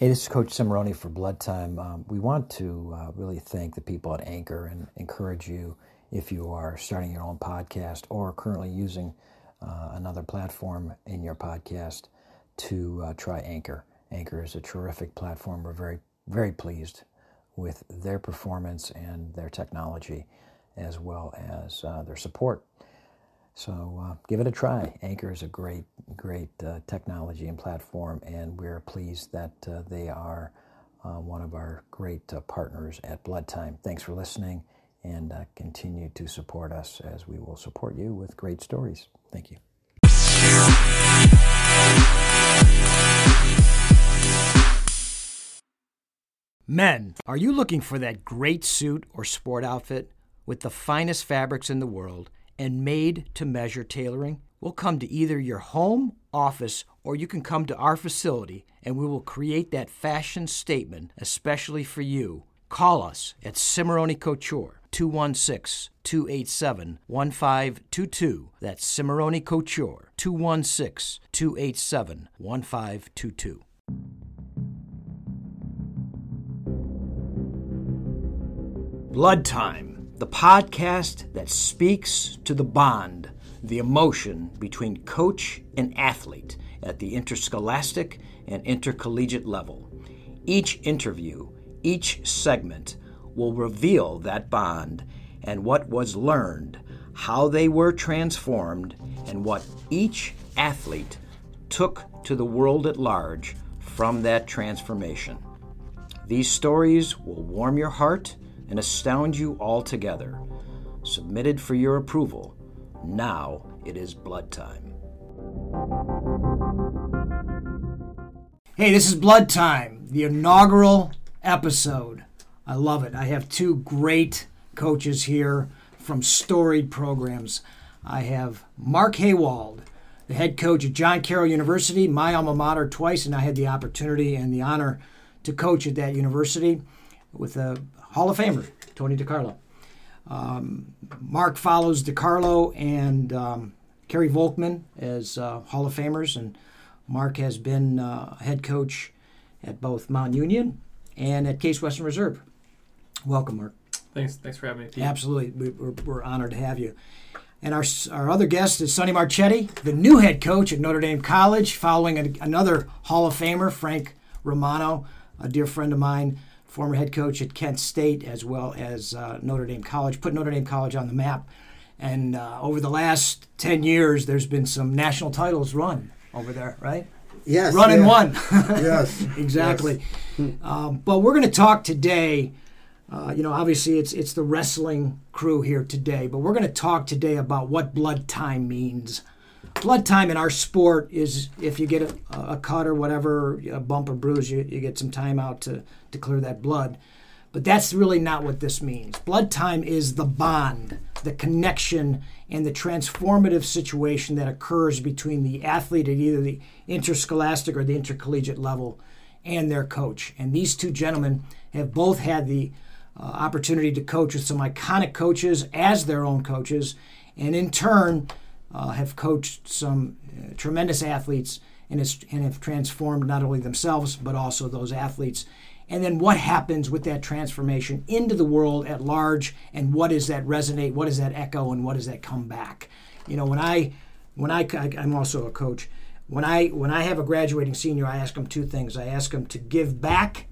Hey, this is Coach Cimarroni for Blood Time. Um, we want to uh, really thank the people at Anchor and encourage you if you are starting your own podcast or currently using uh, another platform in your podcast to uh, try Anchor. Anchor is a terrific platform. We're very, very pleased with their performance and their technology as well as uh, their support. So uh, give it a try. Anchor is a great, great uh, technology and platform, and we're pleased that uh, they are uh, one of our great uh, partners at Blood Time. Thanks for listening, and uh, continue to support us as we will support you with great stories. Thank you. Men, are you looking for that great suit or sport outfit with the finest fabrics in the world and made to measure tailoring? We'll come to either your home, office, or you can come to our facility and we will create that fashion statement especially for you. Call us at Cimarroni Couture, 216 287 1522. That's Cimarroni Couture, 216 287 1522. Blood Time, the podcast that speaks to the bond, the emotion between coach and athlete at the interscholastic and intercollegiate level. Each interview, each segment will reveal that bond and what was learned, how they were transformed, and what each athlete took to the world at large from that transformation. These stories will warm your heart and astound you altogether. Submitted for your approval. Now it is blood time. Hey, this is Blood Time, the inaugural episode. I love it. I have two great coaches here from storied programs. I have Mark Haywald, the head coach at John Carroll University, my alma mater twice, and I had the opportunity and the honor to coach at that university with a Hall of Famer, Tony DeCarlo. Um, Mark follows DeCarlo and um, Kerry Volkman as uh, Hall of Famers, and Mark has been uh, head coach at both Mount Union and at Case Western Reserve. Welcome, Mark. Thanks, thanks for having me. Pete. Absolutely, we, we're, we're honored to have you. And our, our other guest is Sonny Marchetti, the new head coach at Notre Dame College, following a, another Hall of Famer, Frank Romano, a dear friend of mine former head coach at Kent State as well as uh, Notre Dame College, put Notre Dame College on the map. And uh, over the last 10 years, there's been some national titles run over there, right? Yes. Run and yeah. won. Yes. exactly. Um, but we're going to talk today. Uh, you know, obviously it's it's the wrestling crew here today, but we're going to talk today about what blood time means. Blood time in our sport is if you get a, a cut or whatever, a bump or bruise, you, you get some time out to, to clear that blood. But that's really not what this means. Blood time is the bond, the connection, and the transformative situation that occurs between the athlete at either the interscholastic or the intercollegiate level and their coach. And these two gentlemen have both had the uh, opportunity to coach with some iconic coaches as their own coaches, and in turn, uh, have coached some uh, tremendous athletes and, and have transformed not only themselves but also those athletes. And then what happens with that transformation into the world at large, and what does that resonate? What does that echo, and what does that come back? You know, when I, when I, I I'm also a coach. When I when I have a graduating senior, I ask them two things. I ask them to give back,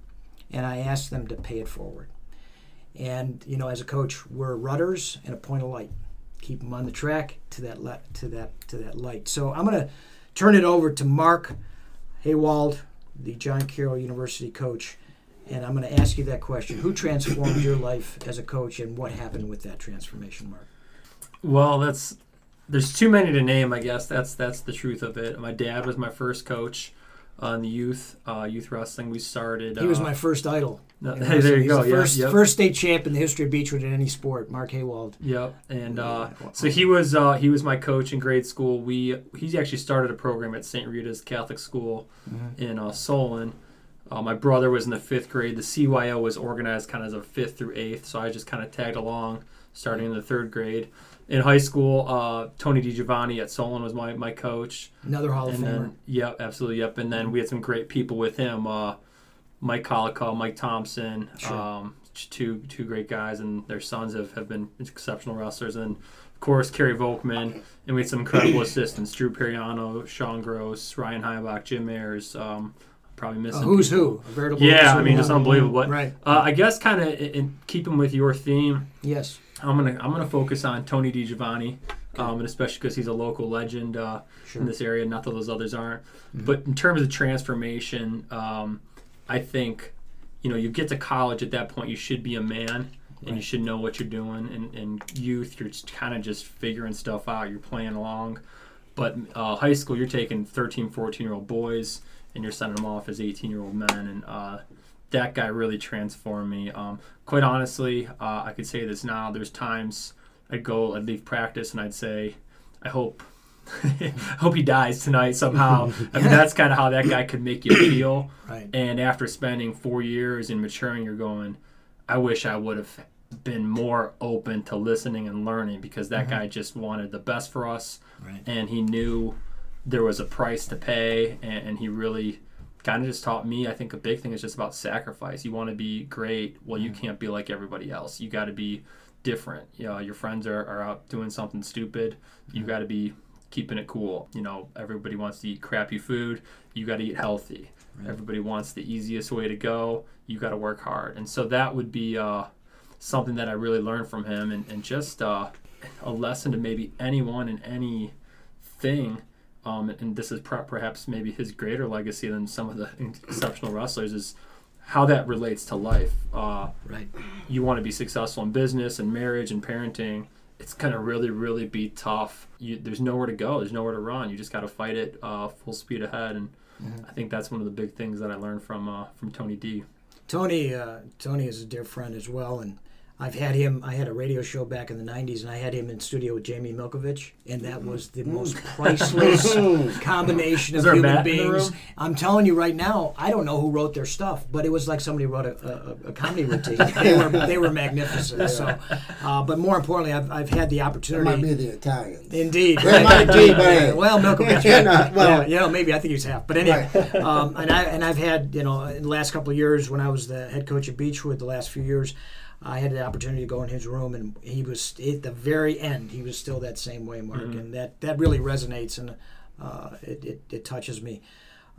and I ask them to pay it forward. And you know, as a coach, we're rudders and a point of light keep them on the track to that le- to that to that light. So I'm going to turn it over to Mark Haywald, the John Carroll University coach, and I'm going to ask you that question: Who transformed your life as a coach, and what happened with that transformation, Mark? Well, that's there's too many to name. I guess that's that's the truth of it. My dad was my first coach on the youth uh, youth wrestling. We started. He was uh, my first idol. No, there you go. The Yeah, first, yep. first state champ in the history of Beachwood in any sport, Mark Haywald. Yep, and uh, so he was uh, he was my coach in grade school. We he actually started a program at St. Rita's Catholic School Mm-hmm. in uh, Solon. Uh, my brother was in the fifth grade. The CYO was organized kind of as a fifth through eighth, so I just kind of tagged along, starting in the third grade. In high school, uh, Tony DiGiovanni at Solon was my, my coach. Another Hall of and Famer. then, yep, absolutely, yep. And then we had some great people with him. Uh, Mike Colico, Mike Thompson, Sure. um, two two great guys, and their sons have, have been exceptional wrestlers. And of course, Kerry Volkman, and we had some incredible assistants: Drew Periano, Sean Gross, Ryan Heibach, Jim Ayers. Um, probably A missing who's people. who? A veritable Yeah, I mean it's unbelievable. But Right. uh, I guess kind of in, in keeping with your theme, Yes. I'm gonna I'm gonna focus on Tony DiGiovanni, um, and especially because he's a local legend uh, Sure. in this area. Not that those others aren't, Mm-hmm. but in terms of transformation, um, I think you know you get to college at that point, you should be a man. And you should know what you're doing. And in youth, you're kind of just figuring stuff out. You're playing along. But uh, high school, you're taking 13, 14 year old boys and you're sending them off as 18 year old men. And uh, that guy really transformed me. Um, quite honestly, uh, I could say this now. There's times I'd go, I'd leave practice, and I'd say, I hope. I hope he dies tonight somehow. I mean, that's kind of how that guy could make you feel. Right. And after spending four years and maturing, you're going, I wish I would have been more open to listening and learning because that mm-hmm. guy just wanted the best for us. Right. And he knew there was a price to pay. And, and he really kind of just taught me. I think a big thing is just about sacrifice. You want to be great. Well, you mm-hmm. can't be like everybody else. You got to be different. You know, your friends are, are out doing something stupid. You mm-hmm. got to be keeping it cool. You know, everybody wants to eat crappy food. You got to eat healthy. Everybody wants the easiest way to go. You got to work hard. And so that would be uh, something that I really learned from him and, and just uh, a lesson to maybe anyone in any thing. Um, and this is per- perhaps maybe his greater legacy than some of the exceptional wrestlers is how that relates to life. Uh, Right. you want to be successful in business and marriage and parenting, it's going to really, really be tough. You, there's nowhere to go. There's nowhere to run. You just got to fight it uh, full speed ahead. And I think that's one of the big things that I learned from uh, from Tony D. Tony, uh, Tony is a dear friend as well, and I've had him. I had a radio show back in the '90s, and I had him in studio with Jamie Milkovich, and that was the most priceless combination of human bat in the beings. I'm telling you right now, I don't know who wrote their stuff, but it was like somebody wrote a, a, a comedy routine. they were they were magnificent. So, uh, but more importantly, I've, I've had the It opportunity. might be the Italians. Indeed. It might be, but- well, Milkovich. Yeah, no, well- yeah, you know, maybe I think he's half. But anyway, um, and I and I've had you know in the last couple of years when I was the head coach at Beachwood, the last few years, I had the opportunity to go in his room, and he was at the very end. He was still that same way, Mark, and that that really resonates and uh, it, it it touches me.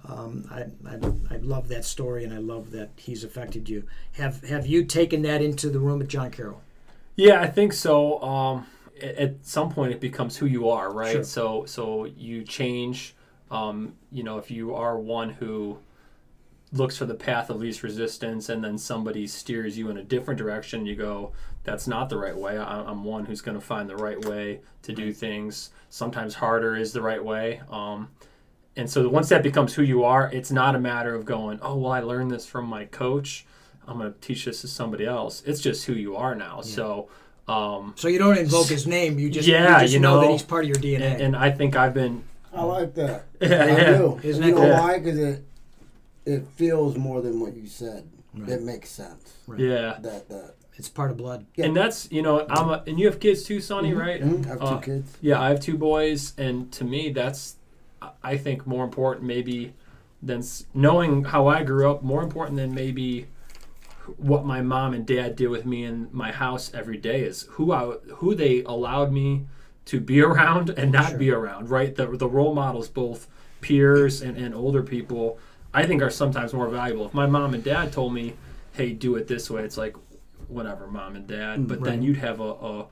Um, I, I, I love that story, and I love that he's affected you. Have Have you taken that into the room at John Carroll? Yeah, I think so. Um, at some point, it becomes who you are, right? Sure. So, so you change. Um, you know, if you are one who looks for the path of least resistance, and then somebody steers you in a different direction, you go, "That's not the right way." I, I'm one who's going to find the right way to do things. Sometimes harder is the right way. Um, and so once that becomes who you are, it's not a matter of going, "Oh, well, I learned this from my coach. I'm going to teach this to somebody else." It's just who you are now. So. Um, So you don't invoke his name. You just Yeah, you just you know, that he's part of your DNA. and, and I think I've been I like that. Yeah, I do. Isn't you that know good? why? Because it it feels more than what you said. It makes sense. yeah. That that. it's part of blood. Yeah. And that's you know I'm a, and you have kids too, Sonny, right? Mhm. I have two Uh, kids. Yeah, I have two boys, and to me, that's I- I think more important maybe than knowing how I grew up. More important than maybe what my mom and dad did with me in my house every day is who I who they allowed me to be around and not be around. Right, the the role models, both peers and, and older people, I think are sometimes more valuable. If my mom and dad told me, "Hey, do it this way," it's like whatever, mom and dad. But then you'd have a, a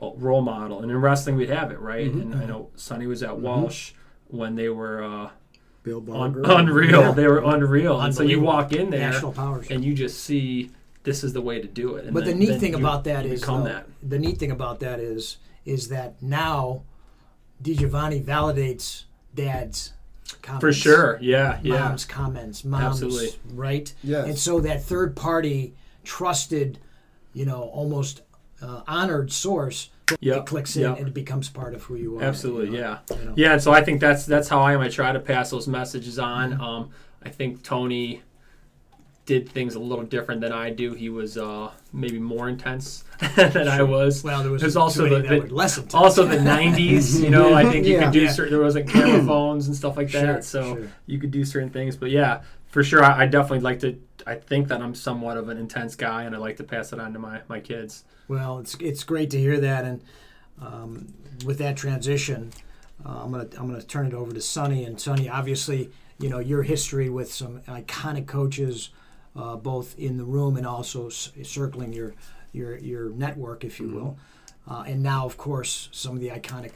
a role model. And in wrestling, we'd have it, right? Mm-hmm. And I know Sonny was at Walsh when they were uh, Bill un- unreal. Yeah. They were unreal. And so you walk in there National powers. and you just see this is the way to do it. And but then- the neat thing about that is though, that. the neat thing about that is is that now DiGiovanni validates dad's comments. For sure. Yeah. Yeah. Mom's comments, mom's Absolutely. right? Yes. And so that third party trusted, you know, almost uh, honored source Yep, it clicks in yep. and it becomes part of who you are. Absolutely, you know? yeah, you know. yeah. And so I think that's that's how I am. I try to pass those messages on. Mm-hmm. Um, I think Tony did things a little different than I do. He was uh, maybe more intense than I was. Well, there was There's too also the, the less intense. also the '90s. You know, I think you Yeah. could do Yeah. certain. There was like camera phones and stuff like that, Sure, so sure. you could do certain things. But yeah, for sure, I, I definitely like to. I think that I'm somewhat of an intense guy, and I like to pass it on to my my kids. Well, it's it's great to hear that, and um, with that transition, uh, I'm gonna I'm gonna turn it over to Sonny. And Sonny, obviously, you know your history with some iconic coaches, uh, both in the room and also c- circling your your your network, if you will. Uh, and now, of course, some of the iconic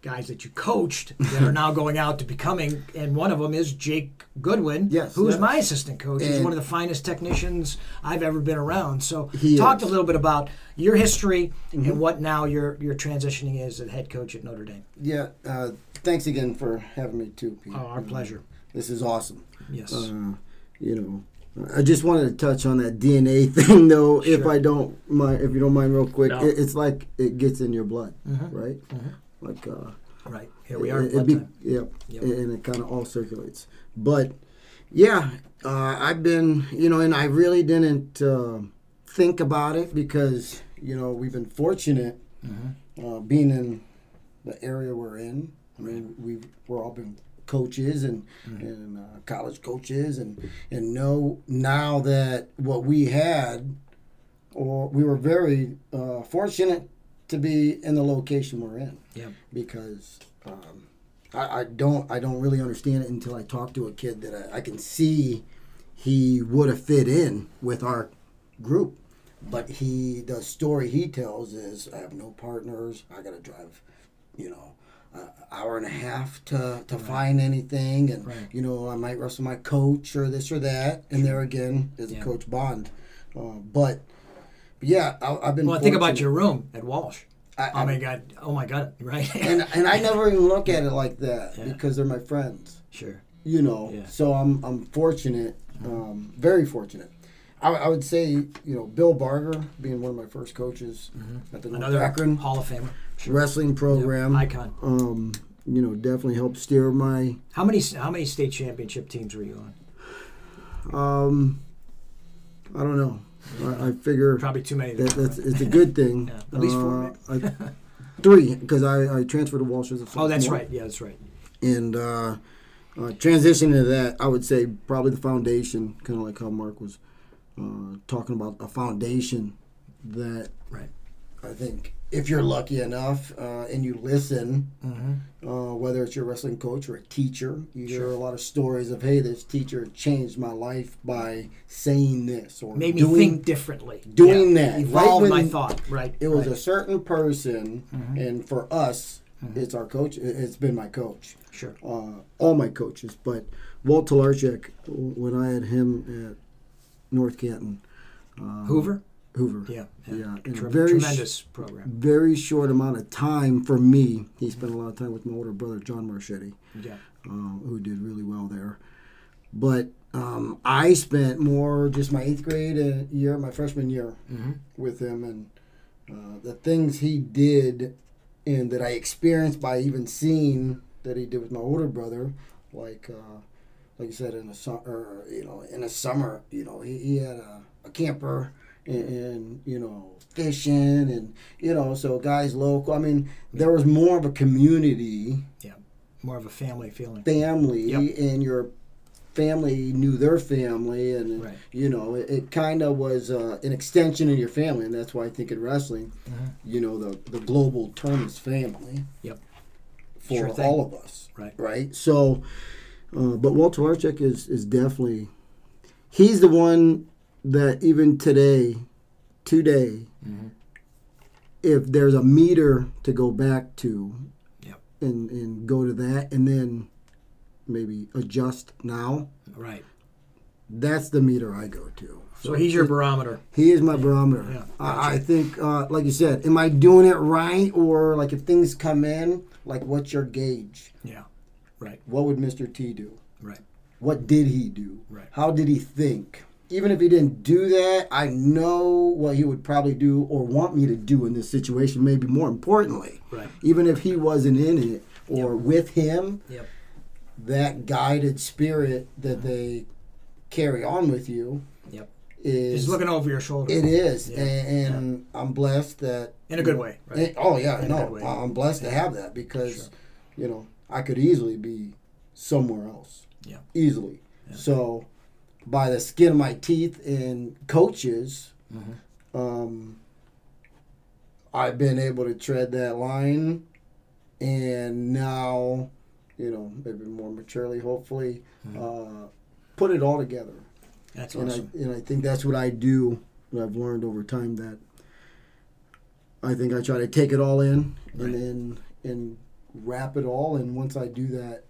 guys that you coached that are now going out to becoming, and one of them is Jake Goodwin, Yes, who's yes. my assistant coach. He's one of the finest technicians I've ever been around. So, He talk is. a little bit about your history Mm-hmm. and what now you're you're transitioning as a head coach at Notre Dame. Yeah. Uh, thanks again for having me too, Pete. Oh, our pleasure. This is awesome. Yes. Uh, you know, I just wanted to touch on that DNA thing, though, if I don't mind, if you don't mind, real quick. No. It, it's like it gets in your blood, Mhm. right? Mhm. Like uh, right. Here we are. It, it be. Yep. Yep. And it kind of all circulates. But yeah, uh, I've been, you know, and I really didn't uh, think about it because, you know, we've been fortunate Mm-hmm. uh, being in the area we're in. I mean, we've we're all been coaches and Mm-hmm. and uh, college coaches and and know now that what we had, or we were very uh, fortunate to be in the location we're in Yep. because um, I, I don't I don't really understand it until I talk to a kid that I, I can see he would have fit in with our group. But he the story he tells is I have no partners. I got to drive, you know, hour and a half to, to find anything, and Right. you know I might wrestle my coach or this or that. And there again is Yeah. a coach bond, uh, but. but Yeah, I, I've been. Well, think about your room at Walsh. I, Oh my God! Oh my God! Right? and and I never even look at it like that Yeah. because they're my friends, sure. you know. Yeah. So I'm I'm fortunate, um, very fortunate. I, I would say you know Bill Barger being one of my first coaches at the North Mm-hmm. Another Akron Hall of Famer. wrestling program. Icon. Um, you know, definitely helped steer my. How many how many state championship teams were you on? Um, I don't know. I, I figure Probably too many. that that's it's a good thing. Yeah, at least four, Uh, I, three because I, I transferred to Walsh as a oh, that's right. Yeah, that's right. and uh, uh, transitioning to that, I would say probably the foundation, kind of like how Mark was uh, talking about a foundation that Right. I think if you're lucky enough uh, and you listen, Mm-hmm. uh, whether it's your wrestling coach or a teacher, you hear a lot of stories of, hey, this teacher changed my life by saying this or Made me doing, think differently. doing Yeah. that. Evolved Right my thought. Right. It was right. a certain person, Mm-hmm. and for us, it's our coach. it- It's been my coach sure. uh, all my coaches, but Walt Talarchuk, when I had him at North Canton, uh, Hoover. Hoover, Yeah. yeah, in a Tre- very sh- tremendous program. very short amount of time for me. He spent a lot of time with my older brother John Marchetti, Yeah. um, who did really well there. But um, I spent more just my eighth grade uh, year, my freshman year, Mm-hmm. with him, and uh, the things he did, and that I experienced by even seeing that he did with my older brother, like uh, like you said in the summer, you know, in the summer, you know, he, he had a, a camper and, and you know fishing and you know so guys local. I mean, there was more of a community Yeah. More of a family feeling. family, Yep. and your family knew their family, and Right. you know it, it kind of was uh, an extension of your family, and that's why I think in wrestling, Mhm. you know, the the global term is family. Yep. For Sure all of us, Right. right? So, uh, but Walt Talarchuk is is definitely he's the one that even today, today, Mhm. if there's a meter to go back to, Yep. and and go to that, and then maybe adjust now. Right. That's the meter I go to. So he's your barometer. He is my barometer. Yeah, I, I think, uh, like you said, am I doing it right, or like if things come in, like what's your gauge? Yeah. Right. What would Mr. T do? Right. What did he do? Right. How did he think? Even if he didn't do that, I know what he would probably do or want me to do in this situation. Maybe more importantly, Right. even if he wasn't in it or with him, Yep. that guided spirit that mm-hmm. they carry on with you Yep. is He's looking over your shoulder. it is, Yeah, and, and I'm blessed that In a good way, right? Oh yeah, In no. I'm blessed to have that because Sure. you know I could easily be somewhere else. Yeah. easily. Yeah. So by the skin of my teeth in coaches, um, I've been able to tread that line, and now, you know, maybe more maturely, hopefully, uh, put it all together. That's And awesome. I and I think that's what I do. What I've learned over time that I think I try to take it all in Right. and then and wrap it all. And once I do that,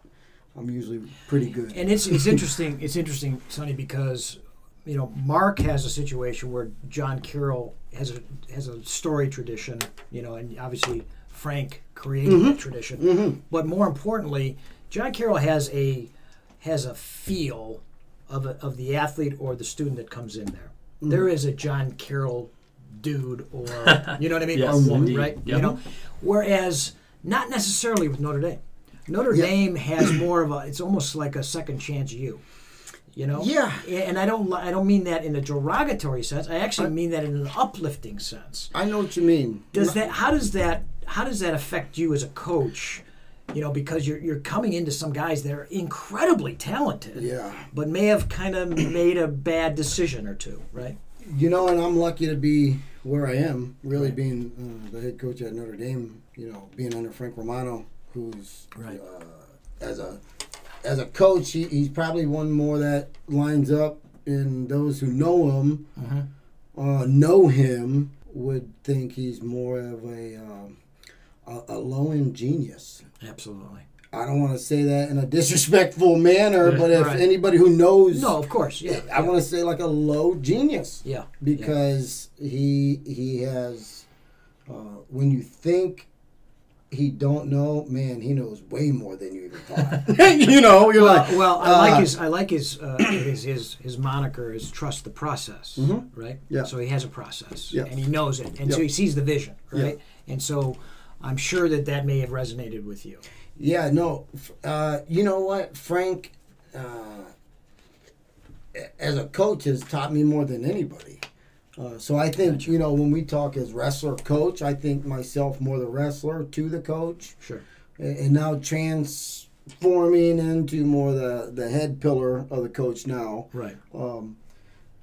I'm usually pretty good. And it's it's interesting. It's interesting, Sonny, because you know Mark has a situation where John Carroll has a has a story tradition. You know, and obviously Frank created that tradition. Mm-hmm. But more importantly, John Carroll has a has a feel of a, of the athlete or the student that comes in there. There is a John Carroll dude, or you know what I mean, Yes, or woman, indeed. right? You know, whereas not necessarily with Notre Dame. Notre Yeah. Dame has more of a. It's almost like a second chance you. You know. Yeah. And I don't. I don't mean that in a derogatory sense. I actually mean that in an uplifting sense. I know what you mean. Does that? How does that? How does that affect you as a coach? You know, because you're you're coming into some guys that are incredibly talented, Yeah. but may have kind of made a bad decision or two, right? You know, and I'm lucky to be where I am, really being uh, the head coach at Notre Dame. You know, being under Frank Romano, who's Right. uh, as a as a coach, he, he's probably one more that lines up, and those who know him, uh, know him, would think he's more of a um, a, a low end genius. Absolutely. I don't want to say that in a disrespectful manner, Yeah, but if right. anybody who knows, No, of course, yeah, I want to say like a low genius yeah, because he he has uh, when you think he don't know, man, he knows way more than you even thought. you know, you're Well, like, well, I uh, like his I like his uh, his his his moniker is trust the process, right? Yeah. So he has a process, Yeah. and he knows it, and so he sees the vision, right? And so I'm sure that that may have resonated with you. Yeah, no. Uh, you know what, Frank, uh, as a coach, has taught me more than anybody. Uh, so I think you know when we talk as wrestler coach, I think myself more the wrestler to the coach, Sure. and, and now transforming into more the the head pillar of the coach now. Right. Um,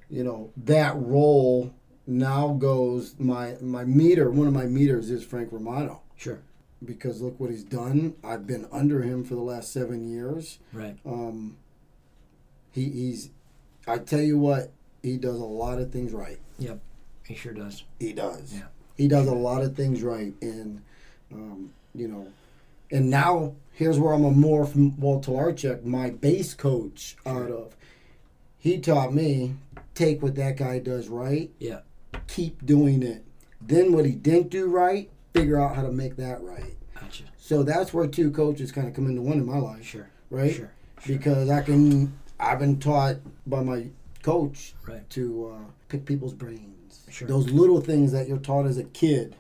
you know that role now goes my my meter. One of my meters is Frank Romano Sure. because look what he's done. I've been under him for the last seven years. Right. Um, he, he's, I tell you what, he does a lot of things right. Yep. He sure does. He does. Yeah. He does a lot of things right, and um, you know, and now here's where I'm a more from Walt Talarchuk, my base coach, out of. He taught me take what that guy does right, Yeah. keep doing it. Then what he didn't do right, figure out how to make that right. Gotcha. So that's where two coaches kind of come into one in my life, Sure. right? Sure. Because I can, I've been taught by my coach Right. to uh, pick people's brains. Sure. Those little things that you're taught as a kid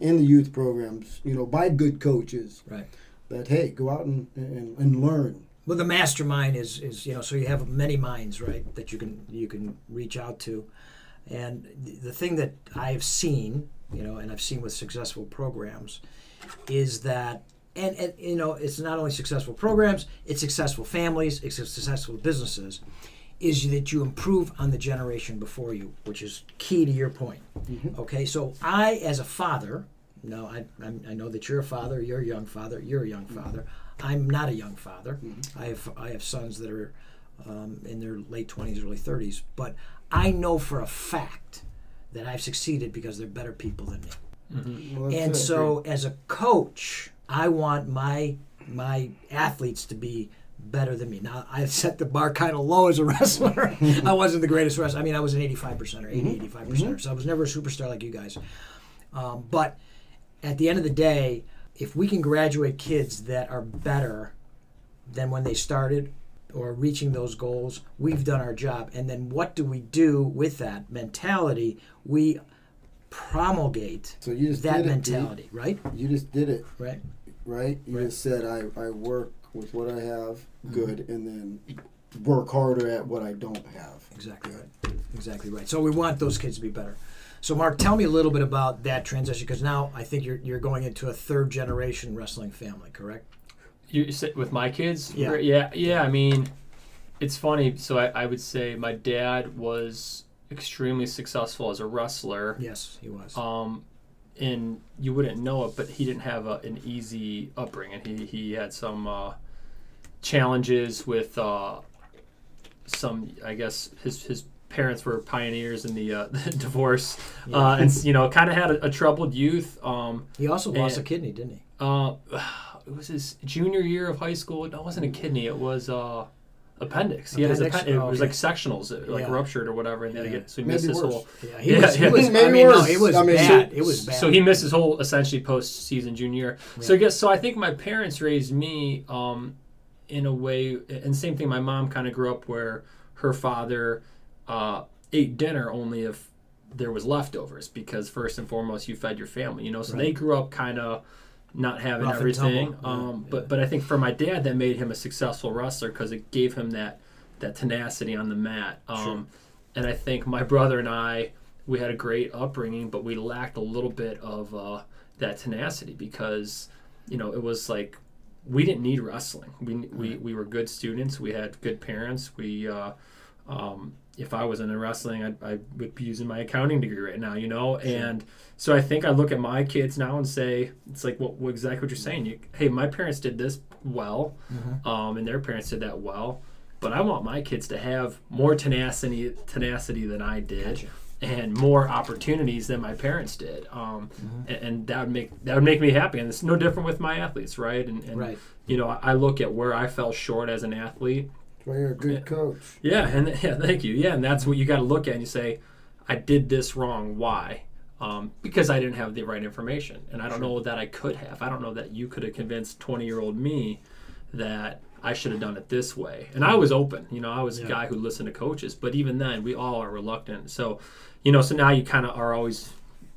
in the youth programs, you know, by good coaches. Right. That hey, go out and, and, and learn. Well, the mastermind is is you know so you have many minds right that you can you can reach out to, and the- the thing that I've seen you know and I've seen with successful programs, is that and, and you know it's not only successful programs it's successful families it's successful businesses, is that you improve on the generation before you, which is key to your point. Mm-hmm. Okay, so I as a father. No, I, I'm, I know that you're a father. You're a young father. You're a young mm-hmm. father. I'm not a young father. Mm-hmm. I have I have sons that are um, in their late twenties, early thirties. But I know for a fact that I've succeeded because they're better people than me. Well, And so, as a coach, I want my my athletes to be better than me. Now, I set the bar kind of low as a wrestler. I wasn't the greatest wrestler. I mean, I was an 85 percenter, 80, 85 percenter. So I was never a superstar like you guys. Um, but at the end of the day, if we can graduate kids that are better than when they started or reaching those goals, we've done our job. And then what do we do with that mentality? We promulgate So you just that did it, mentality, right? You just did it, Right. right? You Right. just said I, I work with what I have Mm-hmm. good, and then work harder at what I don't have. Exactly right. Exactly right. So we want those kids to be better. So Mark, tell me a little bit about that transition because now I think you're you're going into a third generation wrestling family, correct? You sit with my kids? Yeah. yeah, yeah. I mean, it's funny. So I, I would say my dad was extremely successful as a wrestler. Yes, he was. Um, and you wouldn't know it, but he didn't have a, an easy upbringing. He he had some uh, challenges with uh, some. I guess his his parents were pioneers in the, uh, the divorce, uh, and you know, kind of had a, a troubled youth. Um, he also lost and- a kidney, didn't he? uh, it was his junior year of high school. No, it wasn't a kidney. It was uh, appendix. He had his Appendix? appendix. It Oh, was like sectionals, it, like Yeah. ruptured or whatever, and they had to get so he Maybe missed his whole. Yeah, he Yeah, was. He yeah. was. I Maybe mean, no, it was I mean, bad. it was bad. So he missed his whole essentially post-season junior. So I guess so. I think my parents raised me um, in a way, and same thing. My mom kind of grew up where her father uh, ate dinner only if there was leftovers, because first and foremost, you fed your family. You know, so they grew up kind of not having Rough everything. Um, Yeah, but but I think for my dad, that made him a successful wrestler because it gave him that that tenacity on the mat. Um, Sure. And I think my brother and I, we had a great upbringing, but we lacked a little bit of uh, that tenacity because, you know, it was like we didn't need wrestling. We we, we were good students. We had good parents. We, uh, um, if I wasn't in wrestling, I, I would be using my accounting degree right now, you know. And so I think I look at my kids now and say, it's like what, what exactly what you're saying. You, hey, my parents did this well, Mm-hmm. um, and their parents did that well. But I want my kids to have more tenacity tenacity than I did, Gotcha. And more opportunities than my parents did. Um, Mm-hmm. and, and that would make that would make me happy. And it's no different with my athletes, right? And, and Right. you know, I look at where I fell short as an athlete. That's why you're a good coach. Yeah, and yeah, thank you. Yeah, and that's what you got to look at and you say, I did this wrong. Why? Um, because I didn't have the right information, and I don't know that I could have. I don't know that you could have convinced twenty-year-old me that I should have done it this way. And I was open. You know, I was Yeah. a guy who listened to coaches, but even then, we all are reluctant. So, you know, so now you kind of are always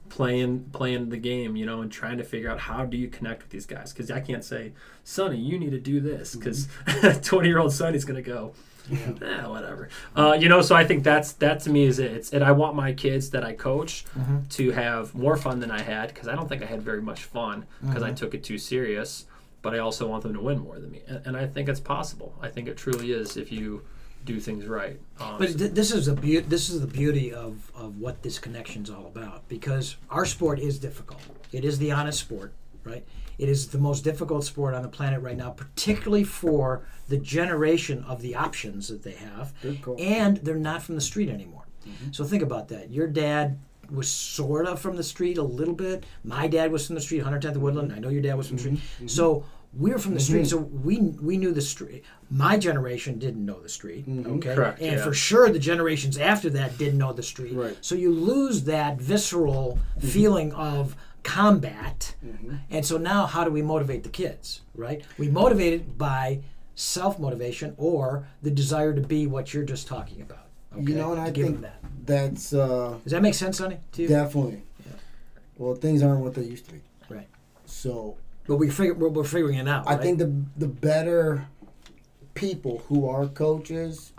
playing playing the game, you know, and trying to figure out how do you connect with these guys? Because I can't say, Sonny, you need to do this, because twenty-year-old Sonny's gonna go. Eh, whatever. Uh, you know, so I think that's that to me is it. It's, and I want my kids that I coach to have more fun than I had because I don't think I had very much fun because I took it too serious. But I also want them to win more than me, and, and I think it's possible. I think it truly is if you do things right. Um, But th- this is the beauty. This is the beauty of, of what this connection's all about. Because our sport is difficult. It is the honest sport, right? It is the most difficult sport on the planet right now, particularly for the generation of the options that they have, Good and they're not from the street anymore. So think about that. Your dad was sort of from the street a little bit. My dad was from the street, 110th Woodland. I know your dad was from the street. So we're from the mm-hmm. street, so we we knew the street. My generation didn't know the street, mm-hmm. okay, Correct, and yeah. for sure the generations after that didn't know the street. Right. So you lose that visceral mm-hmm. feeling of combat, and so now how do we motivate the kids? Right? We motivate it by self motivation or the desire to be what you're just talking about. Okay? You know, and I give think that. that's uh, Does that make sense, Sonny? To you? definitely. Well, things aren't what they used to be. Right. So But we figure we're, we're figuring it out. I right? think the the better people who are coaches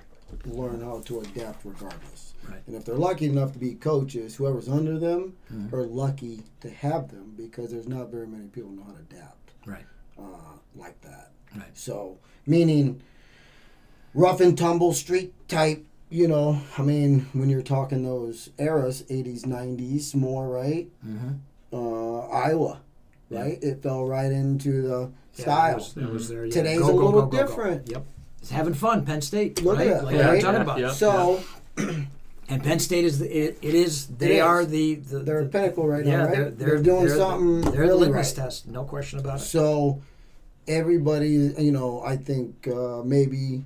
learn how to adapt regardless. Right. And if they're lucky enough to be coaches, whoever's under them Mm-hmm. are lucky to have them because there's not very many people who know how to adapt Right. uh, like that. Right. So meaning rough and tumble street type. You know, I mean, when you're talking those eras, 80s, 90s, more right. Mm-hmm. Uh, Iowa, right? It fell right into the Yeah, style. that was, that was their, yeah, Today's go, a go, little go, go, go. different. Yep. It's having fun, Penn State. Look at right? that, Like right? we were talking about. yeah. So And Penn State is the, it, it is they is. are the, the they're a the- pinnacle right yeah now, right? they're, they're doing they're something the, they're really the litmus right. test, no question about it. So everybody, you know, I think uh, maybe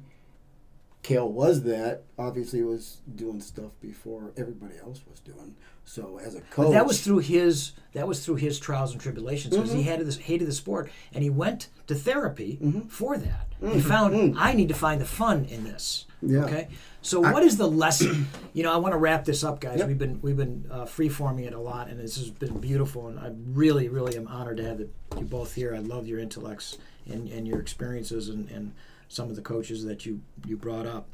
Cael was that. Obviously, was doing stuff before everybody else was doing. So as a coach, But that was through his that was through his trials and tribulations because Mm-hmm. he hated this hated the sport and he went to therapy Mm-hmm. for that. He found I need to find the fun in this. Yeah. Okay. So what is the lesson? You know, I want to wrap this up, guys. Yep. We've been we've been uh, free forming it a lot, and this has been beautiful. And I really, really am honored to have the, you both here. I love your intellects and, and your experiences and, and some of the coaches that you you brought up.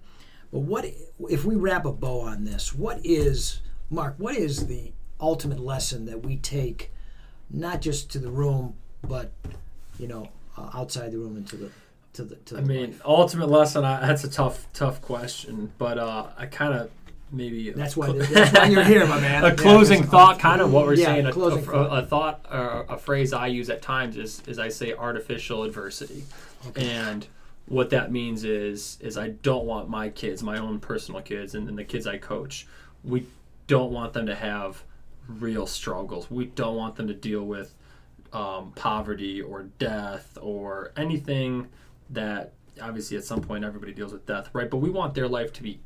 But what if we wrap a bow on this? What is Mark? What is the ultimate lesson that we take, not just to the room, but you know, uh, outside the room into the to the to the I mean, life? ultimate lesson. I, that's a tough, tough question, but uh, I kind of maybe That's why that's why you're here, my man. a Yeah, closing thought, kind of what we're Yeah, saying. A, closing a, thought. a thought, or a phrase I use at times is, is I say artificial adversity, and what that means is, is I don't want my kids, my own personal kids, and, and the kids I coach, we don't want them to have real struggles. We don't want them to deal with um, poverty or death or anything that obviously at some point everybody deals with death, right? But we want their life to be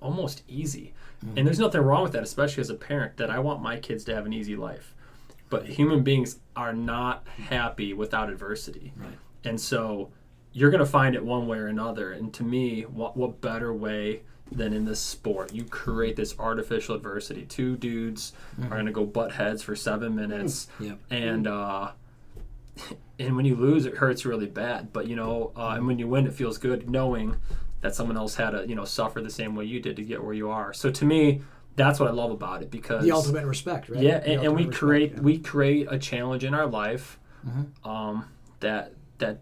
almost easy. And there's nothing wrong with that, especially as a parent, that I want my kids to have an easy life. But human beings are not happy without adversity. Right. And so you're going to find it one way or another. And to me, what, what better way than in this sport? You create this artificial adversity. Two dudes are going to go butt heads for seven minutes. Yep. And, uh, and when you lose, it hurts really bad. But, you know, uh, and when you win, it feels good knowing that someone else had to, you know, suffer the same way you did to get where you are. So to me, that's what I love about it because The ultimate respect, right? yeah, and, and we respect, create yeah. we create a challenge in our life Mm-hmm. um, that that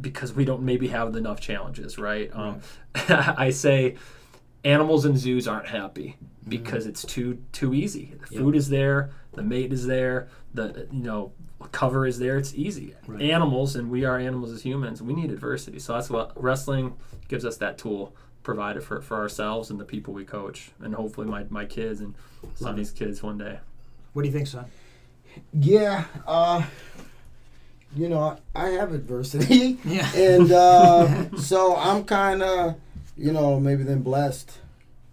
because we don't maybe have enough challenges, right? Um, I say animals in zoos aren't happy Mm-hmm. because it's too too easy. The food is there, the mate is there, the you know cover is there. It's easy. Right. Animals, and we are animals as humans. We need adversity, so that's what wrestling gives us that tool provided for, for ourselves and the people we coach, and hopefully my, my kids and Sonny's kids one day. What do you think, son? Yeah, uh, you know, I have adversity, Yeah. and uh, so I'm kind of, you know, maybe then blessed.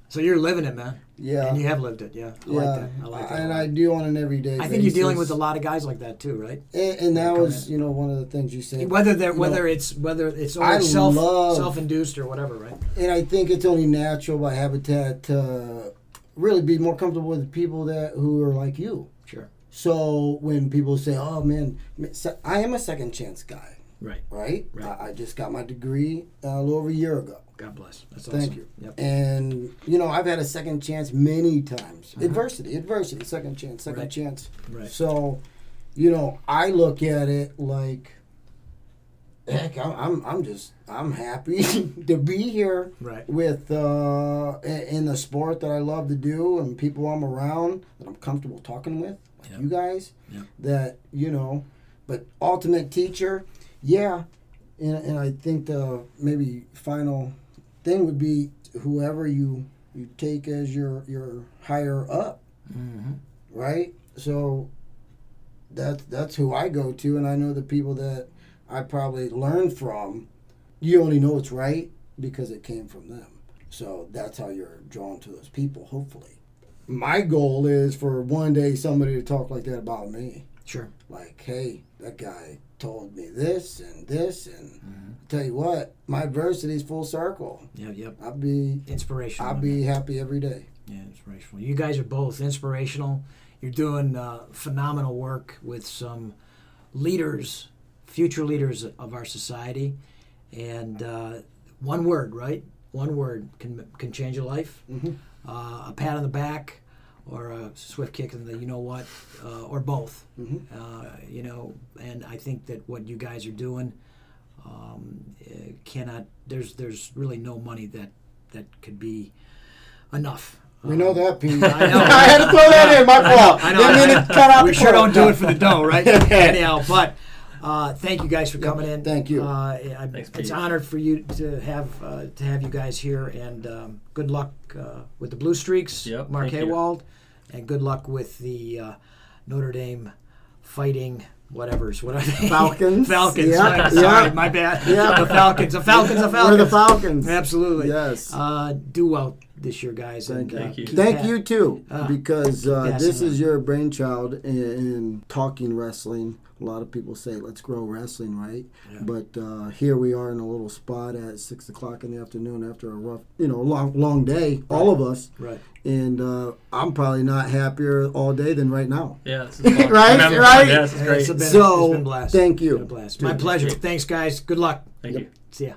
So you're living it, man. Yeah, And you have lived it, yeah. I yeah, like that. I like that. and. I do on an everyday. I think you're dealing with a lot of guys like that too, right? and, and that was, in. you know, one of the things you said. Whether they're You whether know, it's whether it's only self love- self induced or whatever, right? and I think it's only natural by habitat to really be more comfortable with people that who are like you. Sure. So when people say, "Oh man, I am a second chance guy," Right. right? Right. I, I just got my degree uh, a little over a year ago. God bless. That's awesome. Thank you. Yep. And you know, I've had a second chance many times. Adversity, adversity, second chance, second Uh-huh. Right. chance. Right. So, you know, I look at it like, heck, I'm, I'm, I'm just, I'm happy to be here Right. with uh, in the sport that I love to do and people I'm around that I'm comfortable talking with, like Yeah. you guys. Yeah. That you know, but ultimate teacher, yeah, and, and I think the maybe final thing would be whoever you you take as your your higher up, Mm-hmm. right? So that's that's who I go to, and I know the people that I probably learn from. You only know it's right because it came from them. So that's how you're drawn to those people. Hopefully, my goal is for one day somebody to talk like that about me. Sure. Like, hey, that guy told me this and this, and tell you what, my adversity is full circle. Yeah. Yep. I'll be Inspirational. I'll be happy every day. Yeah, inspirational. You guys are both inspirational. You're doing uh, phenomenal work with some leaders, future leaders of our society, and uh, one word, right? One word can can change a life. Mhm. Uh, a pat on the back, or a swift kick in the you know what, uh, or both. Mhm. Uh, you know, and I think that what you guys are doing um, eh, cannot. There's there's really no money that that could be enough. We know that, Pete. I know. I had to throw that in. My fault. I know. Didn't mean to cut out we sure don't do it for the dough, right? Anyhow, but uh, thank you guys for coming in. thank you. Uh, I, Thanks, it's Pete. honored for you to have uh, to have you guys here, and um, good luck uh, with the Blue Streaks, Yep, Mark thank you. Haywald, and good luck with the uh, Notre Dame fighting. Whatever's what are they? Falcons. Falcons. Yeah, right, sorry, yeah. my bad. Yeah. the Falcons. The Falcons. The Falcons. We're the Falcons. Absolutely. Yes. Uh, do well this year, guys. Thank and, you. uh, Thank you. Thank that- you too, Ah, because uh, this is your brainchild in, in talking wrestling. A lot of people say, "Let's grow wrestling," right? Yeah. But uh, here we are in a little spot at six o'clock in the afternoon after a rough, you know, long, long day. All of us, Right. and uh, I'm probably not happier all day than right now. Yeah, this is fun. Right, I'm right. Fun. Yeah, this is It's great. been, So, it's been a blast. thank you. Been a blast. My pleasure. Thanks, guys. Good luck. Thank Yep. you. See ya.